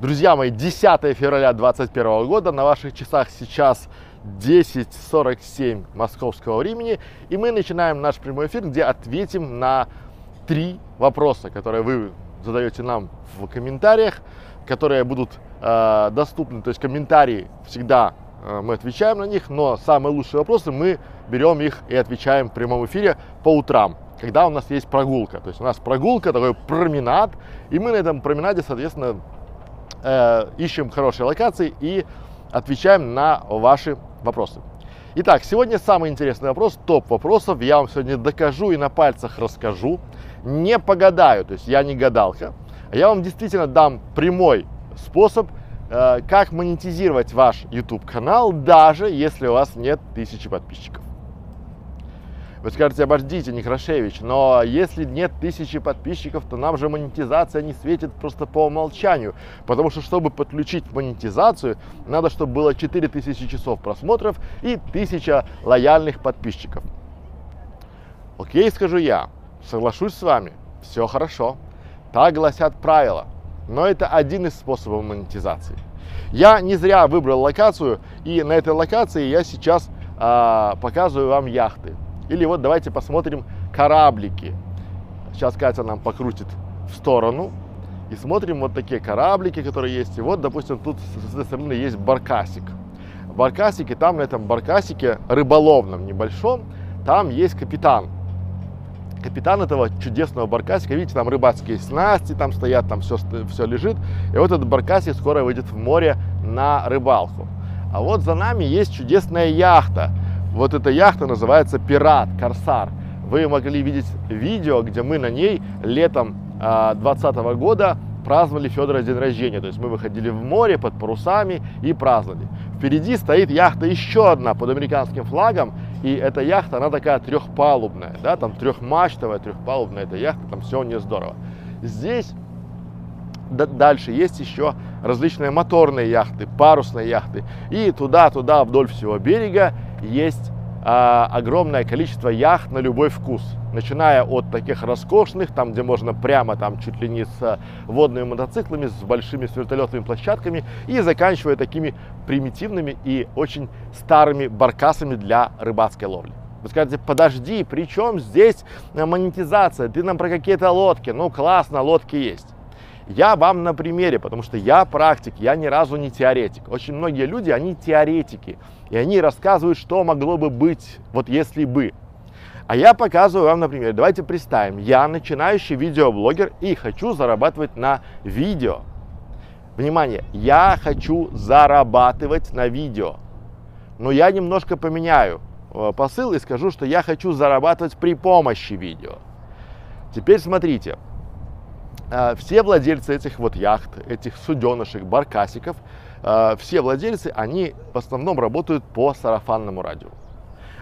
Друзья мои, 10 февраля 2021 года, на ваших часах сейчас 10.47 московского времени, и мы начинаем наш прямой эфир, где ответим на три вопроса, которые вы задаете нам в комментариях, которые будут э, доступны, то есть комментарии всегда э, мы отвечаем на них, но самые лучшие вопросы мы берем их и отвечаем в прямом эфире по утрам, когда у нас есть прогулка. То есть у нас прогулка, такой променад, и мы на этом променаде, соответственно, э, ищем хорошие локации и отвечаем на ваши вопросы. Итак, сегодня самый интересный вопрос, топ вопросов. Я вам сегодня докажу и на пальцах расскажу. Не погадаю, то есть я не гадалка. Я вам действительно дам прямой способ, э, как монетизировать ваш YouTube канал, даже если у вас нет тысячи подписчиков. Вы скажете, обождите, Некрашевич, но если нет тысячи подписчиков, то нам же монетизация не светит просто по умолчанию. Потому что, чтобы подключить монетизацию, надо, чтобы было 4000 часов просмотров и 1000 лояльных подписчиков. Окей, скажу я, соглашусь с вами, все хорошо. Так гласят правила. Но это один из способов монетизации. Я не зря выбрал локацию, и на этой локации я сейчас а, показываю вам яхты. Или вот давайте посмотрим кораблики. Сейчас Катя нам покрутит в сторону. И смотрим вот такие кораблики, которые есть. И вот, допустим, тут с этой стороны есть баркасик. Баркасик, и там на этом баркасике, рыболовном небольшом, там есть капитан. Капитан этого чудесного баркасика, видите, там рыбацкие снасти, там стоят, там все, все лежит. И вот этот баркасик скоро выйдет в море на рыбалку. А вот за нами есть чудесная яхта. Вот эта яхта называется «Пират», «Корсар». Вы могли видеть видео, где мы на ней летом 2020 а, года праздновали Федора день рождения. То есть мы выходили в море под парусами и праздновали. Впереди стоит яхта еще одна под американским флагом. И эта яхта, она такая трехпалубная, да, там трехмачтовая, трехпалубная эта яхта, там все у нее здорово. Здесь дальше есть еще различные моторные яхты, парусные яхты. И туда-туда вдоль всего берега есть а, огромное количество яхт на любой вкус. Начиная от таких роскошных, там где можно прямо там чуть ли не с водными мотоциклами, с большими с вертолетными площадками и заканчивая такими примитивными и очень старыми баркасами для рыбацкой ловли. Вы скажете, подожди, при чем здесь монетизация? Ты нам про какие-то лодки. Ну классно, лодки есть. Я вам на примере, потому что я практик, я ни разу не теоретик. Очень многие люди, они теоретики, и они рассказывают, что могло бы быть, вот если бы. А я показываю вам на примере. Давайте представим, я начинающий видеоблогер и хочу зарабатывать на видео. Внимание, я хочу зарабатывать на видео. Но я немножко поменяю э, посыл и скажу, что я хочу зарабатывать при помощи видео. Теперь смотрите, все владельцы этих вот яхт, этих суденышек, баркасиков, а, все владельцы, они в основном работают по сарафанному радио.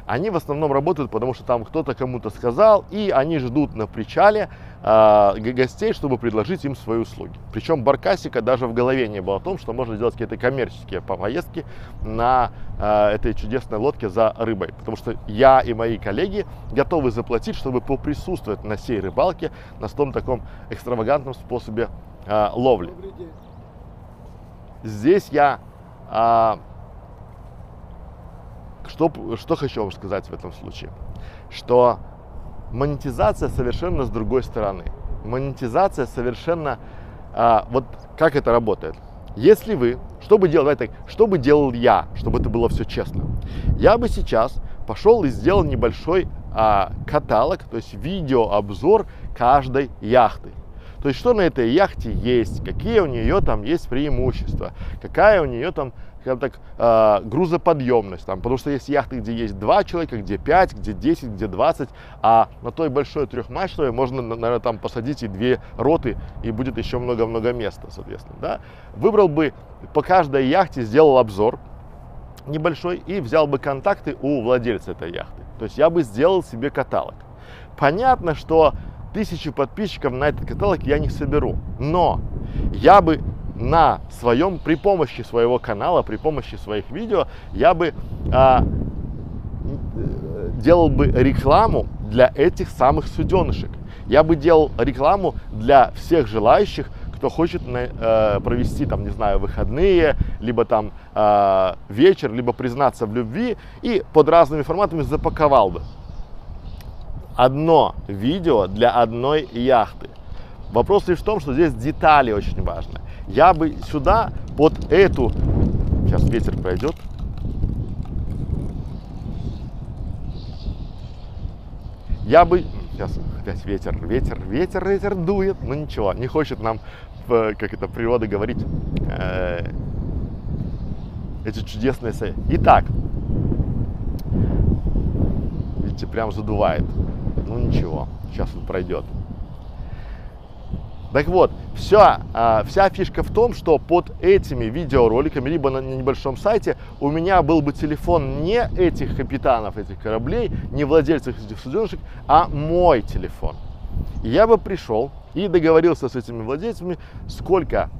Они в основном работают, потому что там кто-то кому-то сказал, и они ждут на причале гостей, чтобы предложить им свои услуги. Причем Баркасика даже в голове не было о том, что можно сделать какие-то коммерческие поездки на э, этой чудесной лодке за рыбой. Потому что я и мои коллеги готовы заплатить, чтобы поприсутствовать на сей рыбалке, на том таком экстравагантном способе э, ловли. Здесь я что, что хочу вам сказать в этом случае? Что монетизация совершенно с другой стороны. Монетизация совершенно... А, вот как это работает? Если вы, что бы делал, так, что бы делал я, чтобы это было все честно? Я бы сейчас пошел и сделал небольшой а, каталог, то есть видеообзор каждой яхты. То есть, что на этой яхте есть, какие у нее там есть преимущества, какая у нее там скажем так, э, грузоподъемность. Там, потому что есть яхты, где есть два человека, где 5, где 10, где 20, а на той большой трехмачтовой можно, наверное, там посадить и две роты, и будет еще много-много места, соответственно. Да? Выбрал бы по каждой яхте, сделал обзор небольшой и взял бы контакты у владельца этой яхты. То есть я бы сделал себе каталог. Понятно, что тысячу подписчиков на этот каталог я не соберу, но я бы на своем, при помощи своего канала, при помощи своих видео, я бы а, делал бы рекламу для этих самых суденышек. Я бы делал рекламу для всех желающих, кто хочет э, провести там, не знаю, выходные, либо там э, вечер, либо признаться в любви и под разными форматами запаковал бы. Одно видео для одной яхты. Вопрос лишь в том, что здесь детали очень важны. Я бы сюда под эту, сейчас ветер пройдет, я бы, сейчас опять ветер, ветер, ветер, ветер дует, ну ничего, не хочет нам, как это, природа говорить, э, эти чудесные. Итак, видите, прям задувает, ну ничего, сейчас он пройдет. Так вот, вся, а, вся фишка в том, что под этими видеороликами, либо на небольшом сайте, у меня был бы телефон не этих капитанов этих кораблей, не владельцев этих суденышек, а мой телефон. Я бы пришел и договорился с этими владельцами, сколько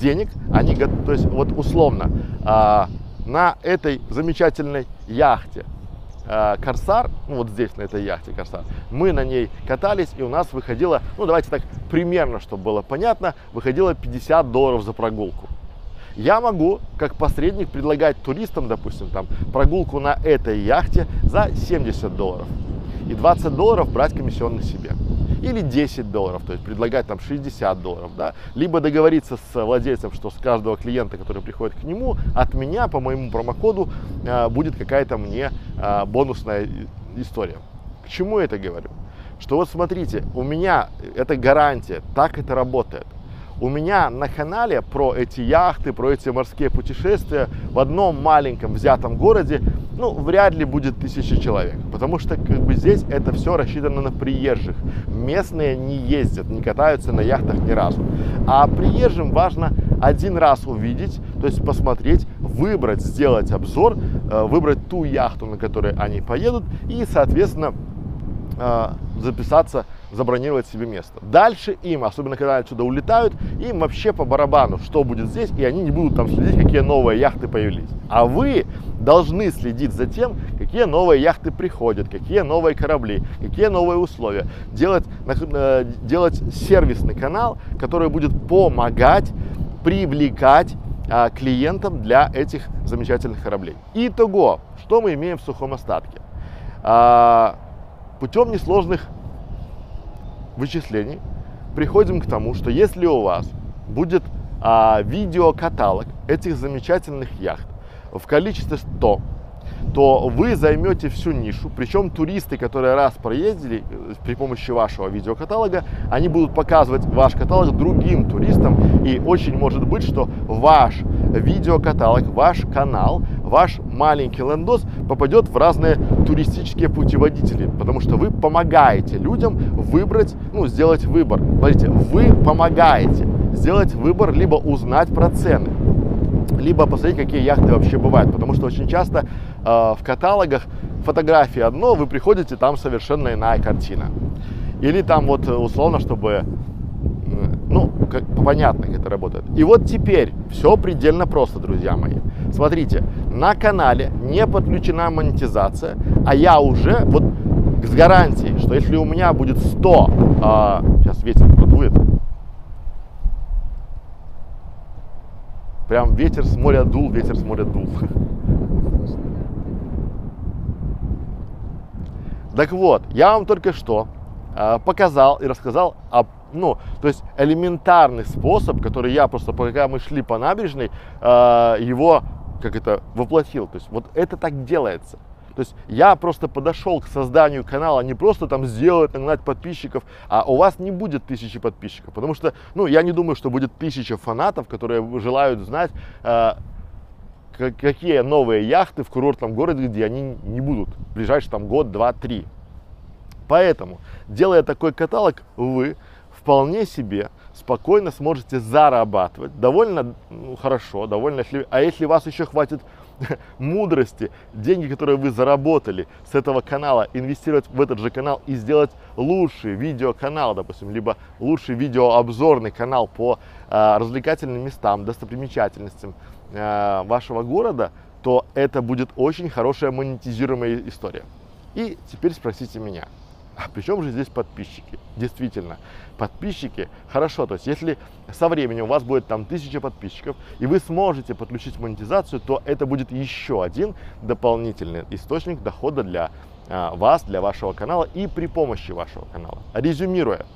денег они, то есть вот условно, а, на этой замечательной яхте Э, Корсар, ну вот здесь, на этой яхте Корсар, мы на ней катались, и у нас выходило, ну давайте так примерно, чтобы было понятно, выходило 50 долларов за прогулку. Я могу, как посредник, предлагать туристам, допустим, там, прогулку на этой яхте за 70 долларов. И 20 долларов брать комиссионный себе или 10 долларов, то есть предлагать там 60 долларов, да, либо договориться с владельцем, что с каждого клиента, который приходит к нему, от меня по моему промокоду э, будет какая-то мне э, бонусная история. К чему я это говорю? Что вот смотрите, у меня это гарантия, так это работает. У меня на канале про эти яхты, про эти морские путешествия в одном маленьком взятом городе, ну, вряд ли будет тысячи человек. Потому что как бы здесь это все рассчитано на приезжих. Местные не ездят, не катаются на яхтах ни разу. А приезжим важно один раз увидеть, то есть посмотреть, выбрать, сделать обзор, э, выбрать ту яхту, на которой они поедут и, соответственно, э, записаться забронировать себе место. Дальше им, особенно когда отсюда улетают, им вообще по барабану, что будет здесь, и они не будут там следить, какие новые яхты появились. А вы должны следить за тем, какие новые яхты приходят, какие новые корабли, какие новые условия. Делать, э, делать сервисный канал, который будет помогать привлекать а, клиентам для этих замечательных кораблей. Итого, что мы имеем в сухом остатке? А, путем несложных вычислений приходим к тому, что если у вас будет а, видеокаталог этих замечательных яхт в количестве 100, то вы займете всю нишу. Причем туристы, которые раз проездили э, при помощи вашего видеокаталога, они будут показывать ваш каталог другим туристам. И очень может быть, что ваш видеокаталог, ваш канал, ваш маленький лендос попадет в разные туристические путеводители, потому что вы помогаете людям выбрать, ну, сделать выбор. Смотрите, вы помогаете сделать выбор, либо узнать про цены, либо посмотреть, какие яхты вообще бывают. Потому что очень часто э, в каталогах фотографии одно, вы приходите, там совершенно иная картина. Или там вот условно, чтобы ну, как, понятно, как это работает. И вот теперь все предельно просто, друзья мои. Смотрите, на канале не подключена монетизация, а я уже вот с гарантией, что если у меня будет 100, а, сейчас ветер продует, Прям ветер с моря дул, ветер с моря дул. Так вот, я вам только что э, показал и рассказал о, ну, то есть элементарный способ, который я просто, пока мы шли по набережной, э, его, как это, воплотил. То есть вот это так делается. То есть я просто подошел к созданию канала не просто там сделать, нагнать подписчиков, а у вас не будет тысячи подписчиков. Потому что, ну, я не думаю, что будет тысяча фанатов, которые желают знать, э, какие новые яхты в курортном городе, где они не будут в ближайший там год, два, три. Поэтому, делая такой каталог, вы вполне себе спокойно сможете зарабатывать довольно ну, хорошо, довольно, если, а если вас еще хватит мудрости, деньги, которые вы заработали с этого канала, инвестировать в этот же канал и сделать лучший видеоканал, допустим, либо лучший видеообзорный канал по э, развлекательным местам, достопримечательностям э, вашего города, то это будет очень хорошая монетизируемая история. И теперь спросите меня, А причем же здесь подписчики? Действительно, подписчики хорошо. То есть, если со временем у вас будет там тысяча подписчиков, и вы сможете подключить монетизацию, то это будет еще один дополнительный источник дохода для а, вас, для вашего канала и при помощи вашего канала. Резюмируя,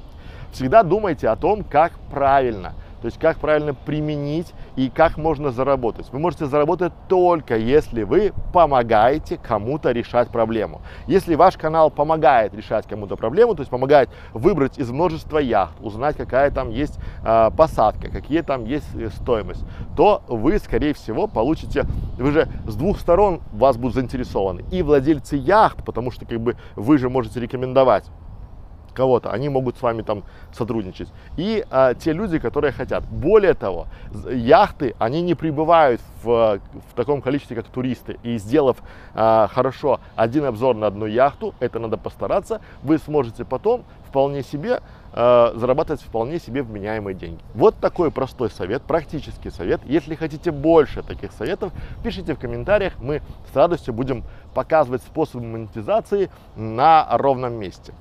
всегда думайте о том, как правильно – то есть как правильно применить и как можно заработать. Вы можете заработать только если вы помогаете кому-то решать проблему. Если ваш канал помогает решать кому-то проблему, то есть помогает выбрать из множества яхт, узнать, какая там есть э, посадка, какие там есть э, стоимость, то вы, скорее всего, получите, вы же с двух сторон вас будут заинтересованы. И владельцы яхт, потому что как бы вы же можете рекомендовать кого-то, они могут с вами там сотрудничать. И а, те люди, которые хотят. Более того, яхты, они не прибывают в, в таком количестве, как туристы. И сделав а, хорошо один обзор на одну яхту, это надо постараться, вы сможете потом вполне себе э, зарабатывать вполне себе вменяемые деньги. Вот такой простой совет, практический совет. Если хотите больше таких советов, пишите в комментариях, мы с радостью будем показывать способы монетизации на ровном месте.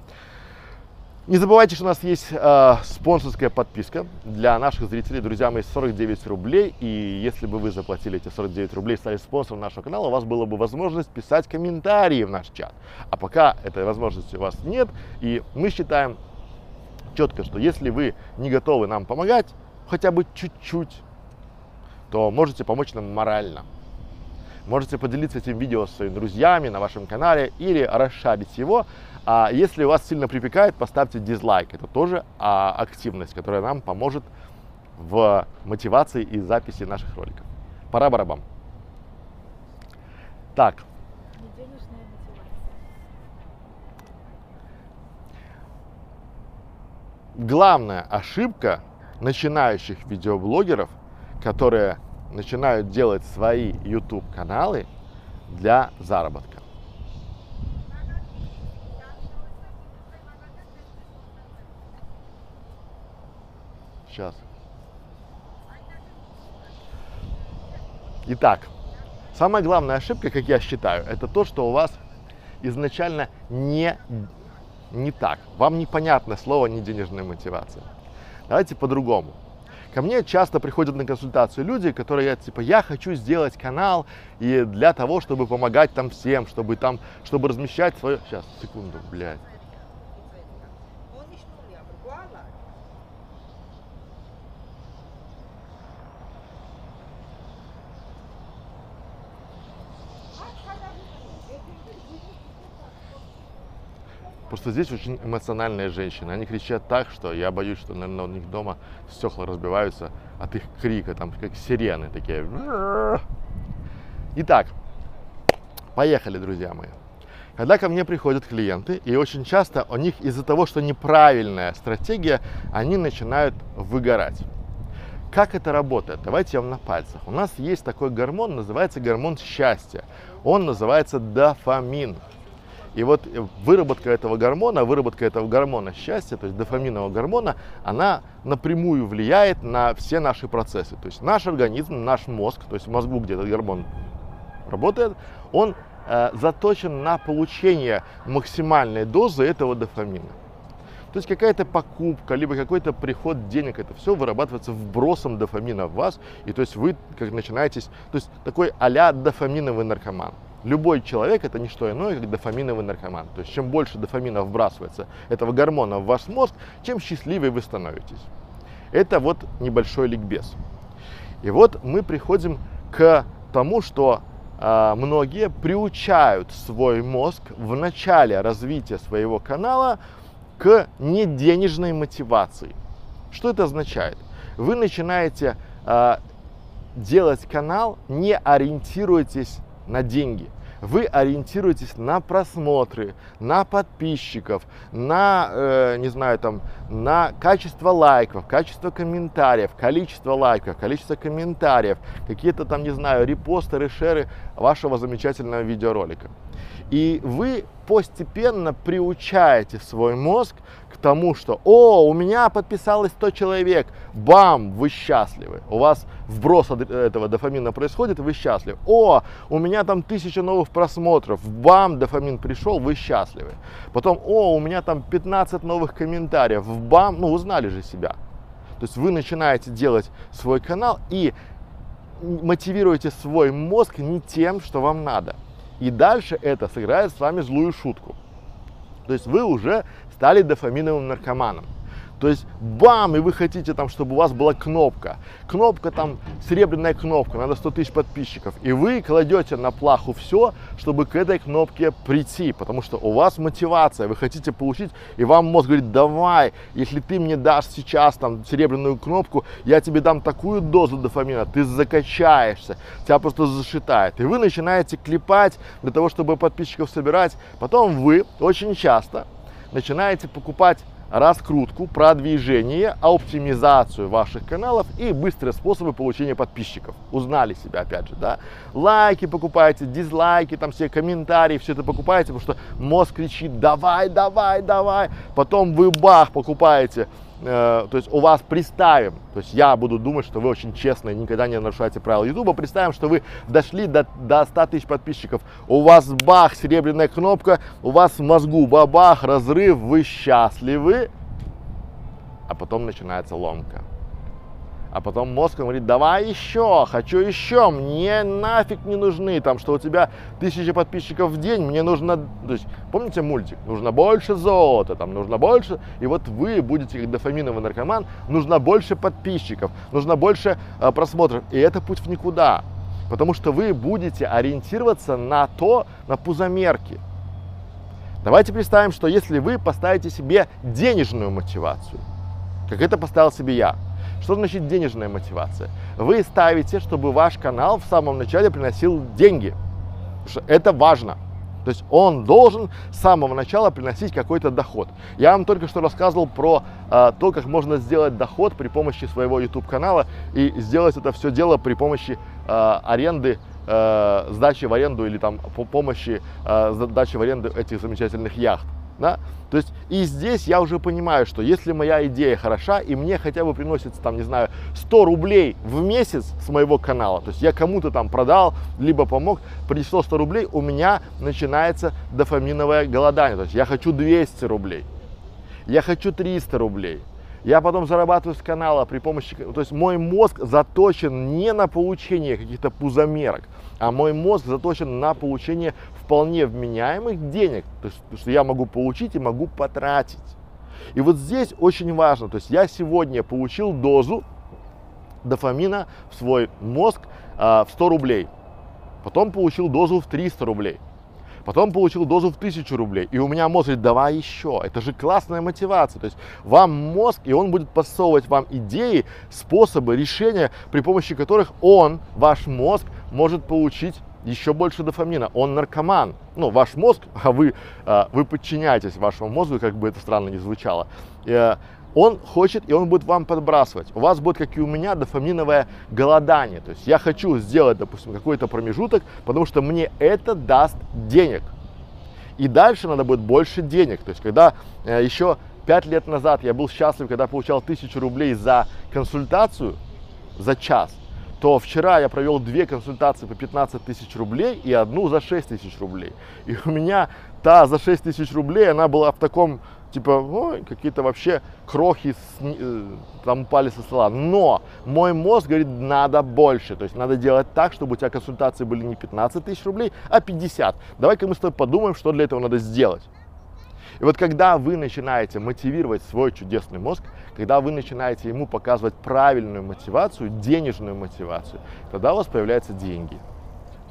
Не забывайте, что у нас есть э, спонсорская подписка для наших зрителей. Друзья мои, 49 рублей. И если бы вы заплатили эти 49 рублей, стали спонсором нашего канала, у вас была бы возможность писать комментарии в наш чат. А пока этой возможности у вас нет, и мы считаем четко, что если вы не готовы нам помогать, хотя бы чуть-чуть, то можете помочь нам морально. Можете поделиться этим видео с своими друзьями на вашем канале или расшарить его а если вас сильно припекает, поставьте дизлайк. Это тоже а, активность, которая нам поможет в мотивации и записи наших роликов. Пора барабам. Так. Главная ошибка начинающих видеоблогеров, которые начинают делать свои YouTube каналы для заработка. Сейчас. Итак, самая главная ошибка, как я считаю, это то, что у вас изначально не, не так. Вам непонятно слово не денежная мотивация. Давайте по-другому. Ко мне часто приходят на консультацию люди, которые типа, я хочу сделать канал и для того, чтобы помогать там всем, чтобы там, чтобы размещать свое... Сейчас, секунду, блядь. Просто здесь очень эмоциональные женщины. Они кричат так, что я боюсь, что, наверное, у них дома стекла разбиваются от их крика, там как сирены такие. Итак, поехали, друзья мои. Когда ко мне приходят клиенты, и очень часто у них из-за того, что неправильная стратегия, они начинают выгорать. Как это работает? Давайте я вам на пальцах. У нас есть такой гормон, называется гормон счастья. Он называется дофамин. И вот выработка этого гормона, выработка этого гормона счастья, то есть дофаминового гормона, она напрямую влияет на все наши процессы. То есть наш организм, наш мозг, то есть в мозгу, где этот гормон работает, он э, заточен на получение максимальной дозы этого дофамина. То есть какая-то покупка, либо какой-то приход денег, это все вырабатывается вбросом дофамина в вас, и то есть вы как начинаетесь, то есть такой а-ля дофаминовый наркоман. Любой человек это не что иное, как дофаминовый наркоман. То есть чем больше дофамина вбрасывается этого гормона в ваш мозг, чем счастливее вы становитесь. Это вот небольшой ликбез. И вот мы приходим к тому, что э, многие приучают свой мозг в начале развития своего канала к неденежной мотивации. Что это означает? Вы начинаете э, делать канал, не ориентируйтесь на деньги вы ориентируетесь на просмотры, на подписчиков, на, э, не знаю, там, на качество лайков, качество комментариев, количество лайков, количество комментариев, какие-то там, не знаю, репосты, решеры вашего замечательного видеоролика. И вы постепенно приучаете свой мозг к тому, что, о, у меня подписалось 100 человек, бам, вы счастливы. У вас вброс этого дофамина происходит, вы счастливы. О, у меня там тысяча новых просмотров, бам, дофамин пришел, вы счастливы. Потом, о, у меня там 15 новых комментариев, бам, ну, узнали же себя. То есть вы начинаете делать свой канал и мотивируете свой мозг не тем, что вам надо. И дальше это сыграет с вами злую шутку. То есть вы уже стали дофаминовым наркоманом. То есть бам, и вы хотите там, чтобы у вас была кнопка. Кнопка там, серебряная кнопка, надо 100 тысяч подписчиков. И вы кладете на плаху все, чтобы к этой кнопке прийти, потому что у вас мотивация, вы хотите получить, и вам мозг говорит, давай, если ты мне дашь сейчас там серебряную кнопку, я тебе дам такую дозу дофамина, ты закачаешься, тебя просто зашитает. И вы начинаете клепать для того, чтобы подписчиков собирать. Потом вы очень часто начинаете покупать раскрутку, продвижение, оптимизацию ваших каналов и быстрые способы получения подписчиков. Узнали себя, опять же, да? Лайки покупаете, дизлайки, там все комментарии, все это покупаете, потому что мозг кричит, давай, давай, давай. Потом вы бах покупаете Э, то есть у вас представим, то есть я буду думать, что вы очень честные, никогда не нарушаете правила Ютуба, представим, что вы дошли до, до 100 тысяч подписчиков, у вас бах, серебряная кнопка, у вас в мозгу бабах, разрыв, вы счастливы, а потом начинается ломка а потом мозг говорит, давай еще, хочу еще, мне нафиг не нужны, там, что у тебя тысяча подписчиков в день, мне нужно, то есть, помните мультик, нужно больше золота, там, нужно больше, и вот вы будете как дофаминовый наркоман, нужно больше подписчиков, нужно больше э, просмотров, и это путь в никуда, потому что вы будете ориентироваться на то, на пузомерки. Давайте представим, что если вы поставите себе денежную мотивацию, как это поставил себе я, что значит денежная мотивация? Вы ставите, чтобы ваш канал в самом начале приносил деньги. Это важно. То есть он должен с самого начала приносить какой-то доход. Я вам только что рассказывал про э, то, как можно сделать доход при помощи своего YouTube канала и сделать это все дело при помощи э, аренды, э, сдачи в аренду или там по помощи э, сдачи в аренду этих замечательных яхт. Да? То есть и здесь я уже понимаю, что если моя идея хороша и мне хотя бы приносится там, не знаю, 100 рублей в месяц с моего канала, то есть я кому-то там продал, либо помог, принесло 100 рублей, у меня начинается дофаминовое голодание. То есть я хочу 200 рублей, я хочу 300 рублей. Я потом зарабатываю с канала при помощи... То есть мой мозг заточен не на получение каких-то пузомерок, а мой мозг заточен на получение вполне вменяемых денег, то есть, что я могу получить и могу потратить. И вот здесь очень важно, то есть я сегодня получил дозу дофамина в свой мозг э, в 100 рублей, потом получил дозу в 300 рублей, Потом получил дозу в 1000 рублей. И у меня мозг говорит, давай еще. Это же классная мотивация. То есть вам мозг, и он будет подсовывать вам идеи, способы, решения, при помощи которых он, ваш мозг, может получить еще больше дофамина. Он наркоман. Ну, ваш мозг, а вы, а, вы подчиняетесь вашему мозгу, как бы это странно ни звучало. Э, он хочет, и он будет вам подбрасывать. У вас будет, как и у меня, дофаминовое голодание. То есть я хочу сделать, допустим, какой-то промежуток, потому что мне это даст денег. И дальше надо будет больше денег. То есть когда э, еще пять лет назад я был счастлив, когда получал тысячу рублей за консультацию, за час, то вчера я провел две консультации по 15 тысяч рублей и одну за 6 тысяч рублей. И у меня та за 6 тысяч рублей, она была в таком типа, ой, какие-то вообще крохи с, э, там упали со стола. Но мой мозг говорит, надо больше. То есть надо делать так, чтобы у тебя консультации были не 15 тысяч рублей, а 50. Давай-ка мы с тобой подумаем, что для этого надо сделать. И вот когда вы начинаете мотивировать свой чудесный мозг, когда вы начинаете ему показывать правильную мотивацию, денежную мотивацию, тогда у вас появляются деньги.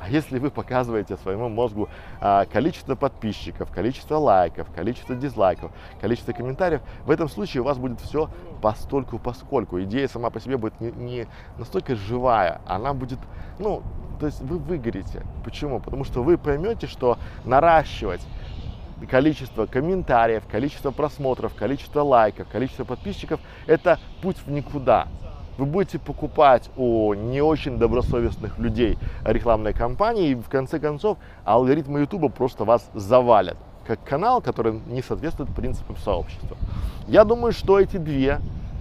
А если вы показываете своему мозгу а, количество подписчиков, количество лайков, количество дизлайков, количество комментариев, в этом случае у вас будет все постольку поскольку. Идея сама по себе будет не, не настолько живая, она будет, ну, то есть вы выгорите. Почему? Потому что вы поймете, что наращивать количество комментариев, количество просмотров, количество лайков, количество подписчиков – это путь в никуда вы будете покупать у не очень добросовестных людей рекламной кампании, и в конце концов алгоритмы YouTube просто вас завалят. как канал, который не соответствует принципам сообщества. Я думаю, что эти две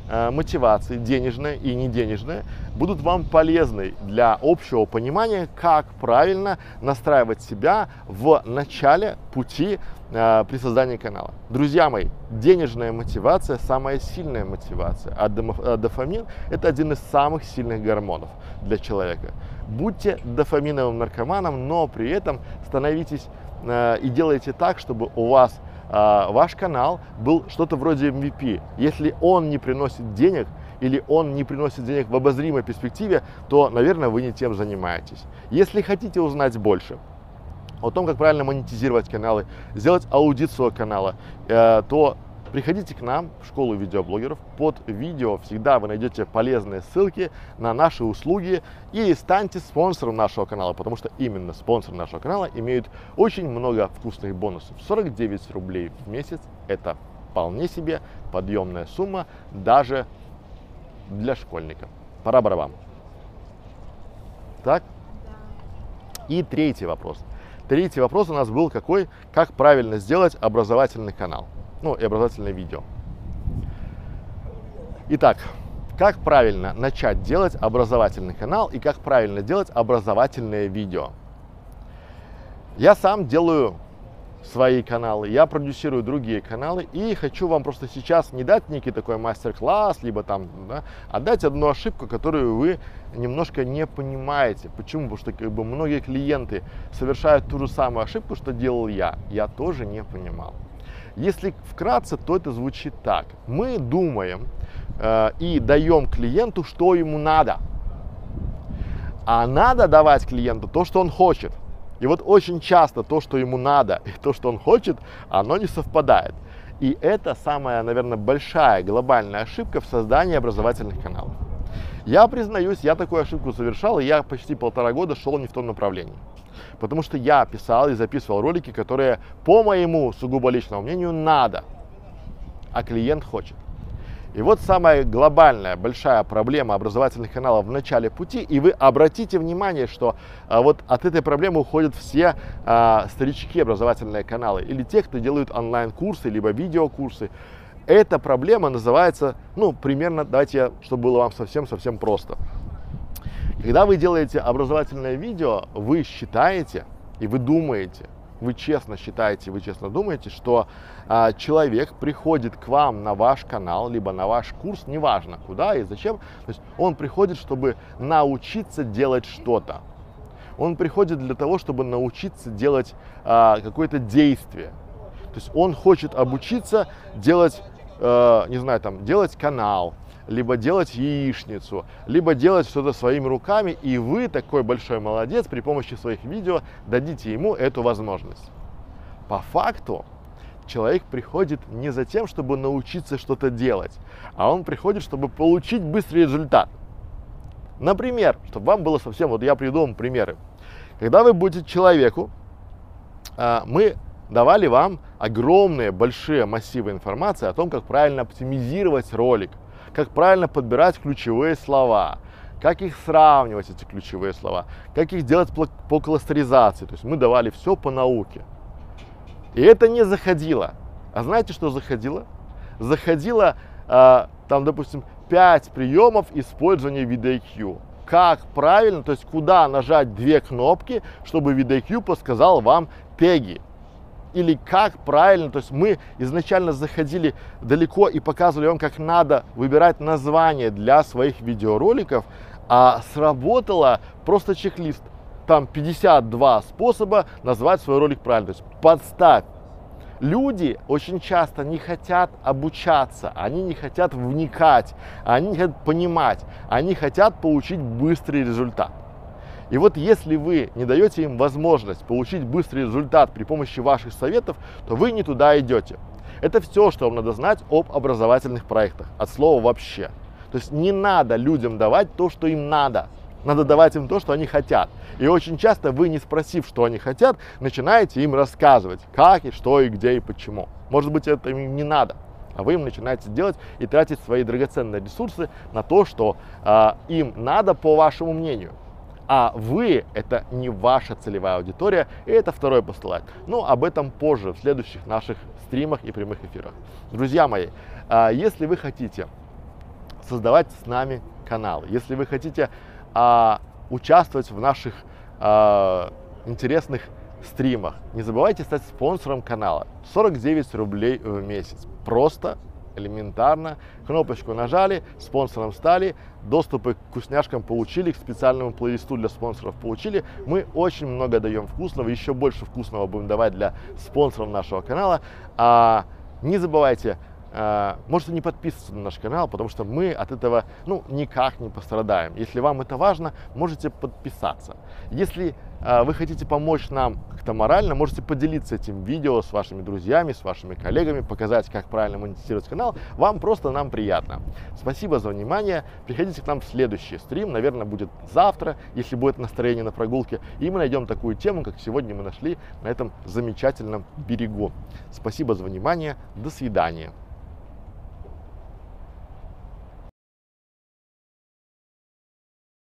Э, мотивации, денежная и неденежная, будут вам полезны для общего понимания, как правильно настраивать себя в начале пути э, при создании канала. Друзья мои, денежная мотивация самая сильная мотивация, а, а дофамин это один из самых сильных гормонов для человека. Будьте дофаминовым наркоманом, но при этом становитесь э, и делайте так, чтобы у вас а, ваш канал был что-то вроде MVP. Если он не приносит денег, или он не приносит денег в обозримой перспективе, то, наверное, вы не тем занимаетесь. Если хотите узнать больше о том, как правильно монетизировать каналы, сделать аудит своего канала, э, то Приходите к нам в школу видеоблогеров. Под видео всегда вы найдете полезные ссылки на наши услуги и станьте спонсором нашего канала, потому что именно спонсоры нашего канала имеют очень много вкусных бонусов. 49 рублей в месяц – это вполне себе подъемная сумма даже для школьника. Пора барабан. Так? И третий вопрос. Третий вопрос у нас был какой? Как правильно сделать образовательный канал? ну и образовательное видео. Итак, как правильно начать делать образовательный канал и как правильно делать образовательное видео. Я сам делаю свои каналы, я продюсирую другие каналы и хочу вам просто сейчас не дать некий такой мастер-класс, либо там, да, а дать одну ошибку, которую вы немножко не понимаете. Почему? Потому что как бы многие клиенты совершают ту же самую ошибку, что делал я. Я тоже не понимал. Если вкратце, то это звучит так. Мы думаем э, и даем клиенту, что ему надо. А надо давать клиенту то, что он хочет. И вот очень часто то, что ему надо, и то, что он хочет, оно не совпадает. И это самая, наверное, большая глобальная ошибка в создании образовательных каналов. Я признаюсь, я такую ошибку совершал, и я почти полтора года шел не в том направлении. Потому что я писал и записывал ролики, которые, по моему сугубо личному мнению, надо, а клиент хочет. И вот самая глобальная, большая проблема образовательных каналов в начале пути, и вы обратите внимание, что а, вот от этой проблемы уходят все а, старички образовательные каналы, или те, кто делают онлайн-курсы, либо видеокурсы. Эта проблема называется, ну, примерно, давайте, я, чтобы было вам совсем-совсем просто. Когда вы делаете образовательное видео, вы считаете и вы думаете, вы честно считаете, вы честно думаете, что человек приходит к вам на ваш канал, либо на ваш курс, неважно куда и зачем, то есть он приходит, чтобы научиться делать что-то. Он приходит для того, чтобы научиться делать а, какое-то действие. То есть он хочет обучиться делать, а, не знаю, там, делать канал, либо делать яичницу, либо делать что-то своими руками, и вы, такой большой молодец, при помощи своих видео дадите ему эту возможность. По факту человек приходит не за тем, чтобы научиться что-то делать, а он приходит, чтобы получить быстрый результат. Например, чтобы вам было совсем, вот я приведу вам примеры. Когда вы будете человеку, а, мы давали вам огромные, большие массивы информации о том, как правильно оптимизировать ролик, как правильно подбирать ключевые слова, как их сравнивать, эти ключевые слова, как их делать по кластеризации. То есть мы давали все по науке. И это не заходило. А знаете, что заходило? Заходило, э, там, допустим, 5 приемов использования VidIQ. Как правильно, то есть куда нажать две кнопки, чтобы VidIQ подсказал вам теги или как правильно, то есть мы изначально заходили далеко и показывали вам, как надо выбирать название для своих видеороликов, а сработало просто чек-лист. Там 52 способа назвать свой ролик правильно, то есть подставь. Люди очень часто не хотят обучаться, они не хотят вникать, они не хотят понимать, они хотят получить быстрый результат. И вот если вы не даете им возможность получить быстрый результат при помощи ваших советов, то вы не туда идете. Это все, что вам надо знать об образовательных проектах, от слова вообще. То есть не надо людям давать то, что им надо. Надо давать им то, что они хотят. И очень часто вы, не спросив, что они хотят, начинаете им рассказывать, как и что и где и почему. Может быть, это им не надо. А вы им начинаете делать и тратить свои драгоценные ресурсы на то, что э, им надо, по вашему мнению. а вы – это не ваша целевая аудитория, и это второй постулат. Но об этом позже, в следующих наших стримах и прямых эфирах. Друзья мои, а, если вы хотите создавать с нами канал, если вы хотите а, участвовать в наших а, интересных стримах, не забывайте стать спонсором канала. 49 рублей в месяц. Просто элементарно. Кнопочку нажали, спонсором стали, доступы к вкусняшкам получили, к специальному плейлисту для спонсоров получили. Мы очень много даем вкусного, еще больше вкусного будем давать для спонсоров нашего канала. А, не забывайте можете не подписываться на наш канал, потому что мы от этого ну, никак не пострадаем. Если вам это важно, можете подписаться. Если а, вы хотите помочь нам как-то морально, можете поделиться этим видео с вашими друзьями, с вашими коллегами, показать, как правильно монетизировать канал. Вам просто нам приятно. Спасибо за внимание. Приходите к нам в следующий стрим. Наверное, будет завтра, если будет настроение на прогулке. И мы найдем такую тему, как сегодня мы нашли на этом замечательном берегу. Спасибо за внимание. До свидания.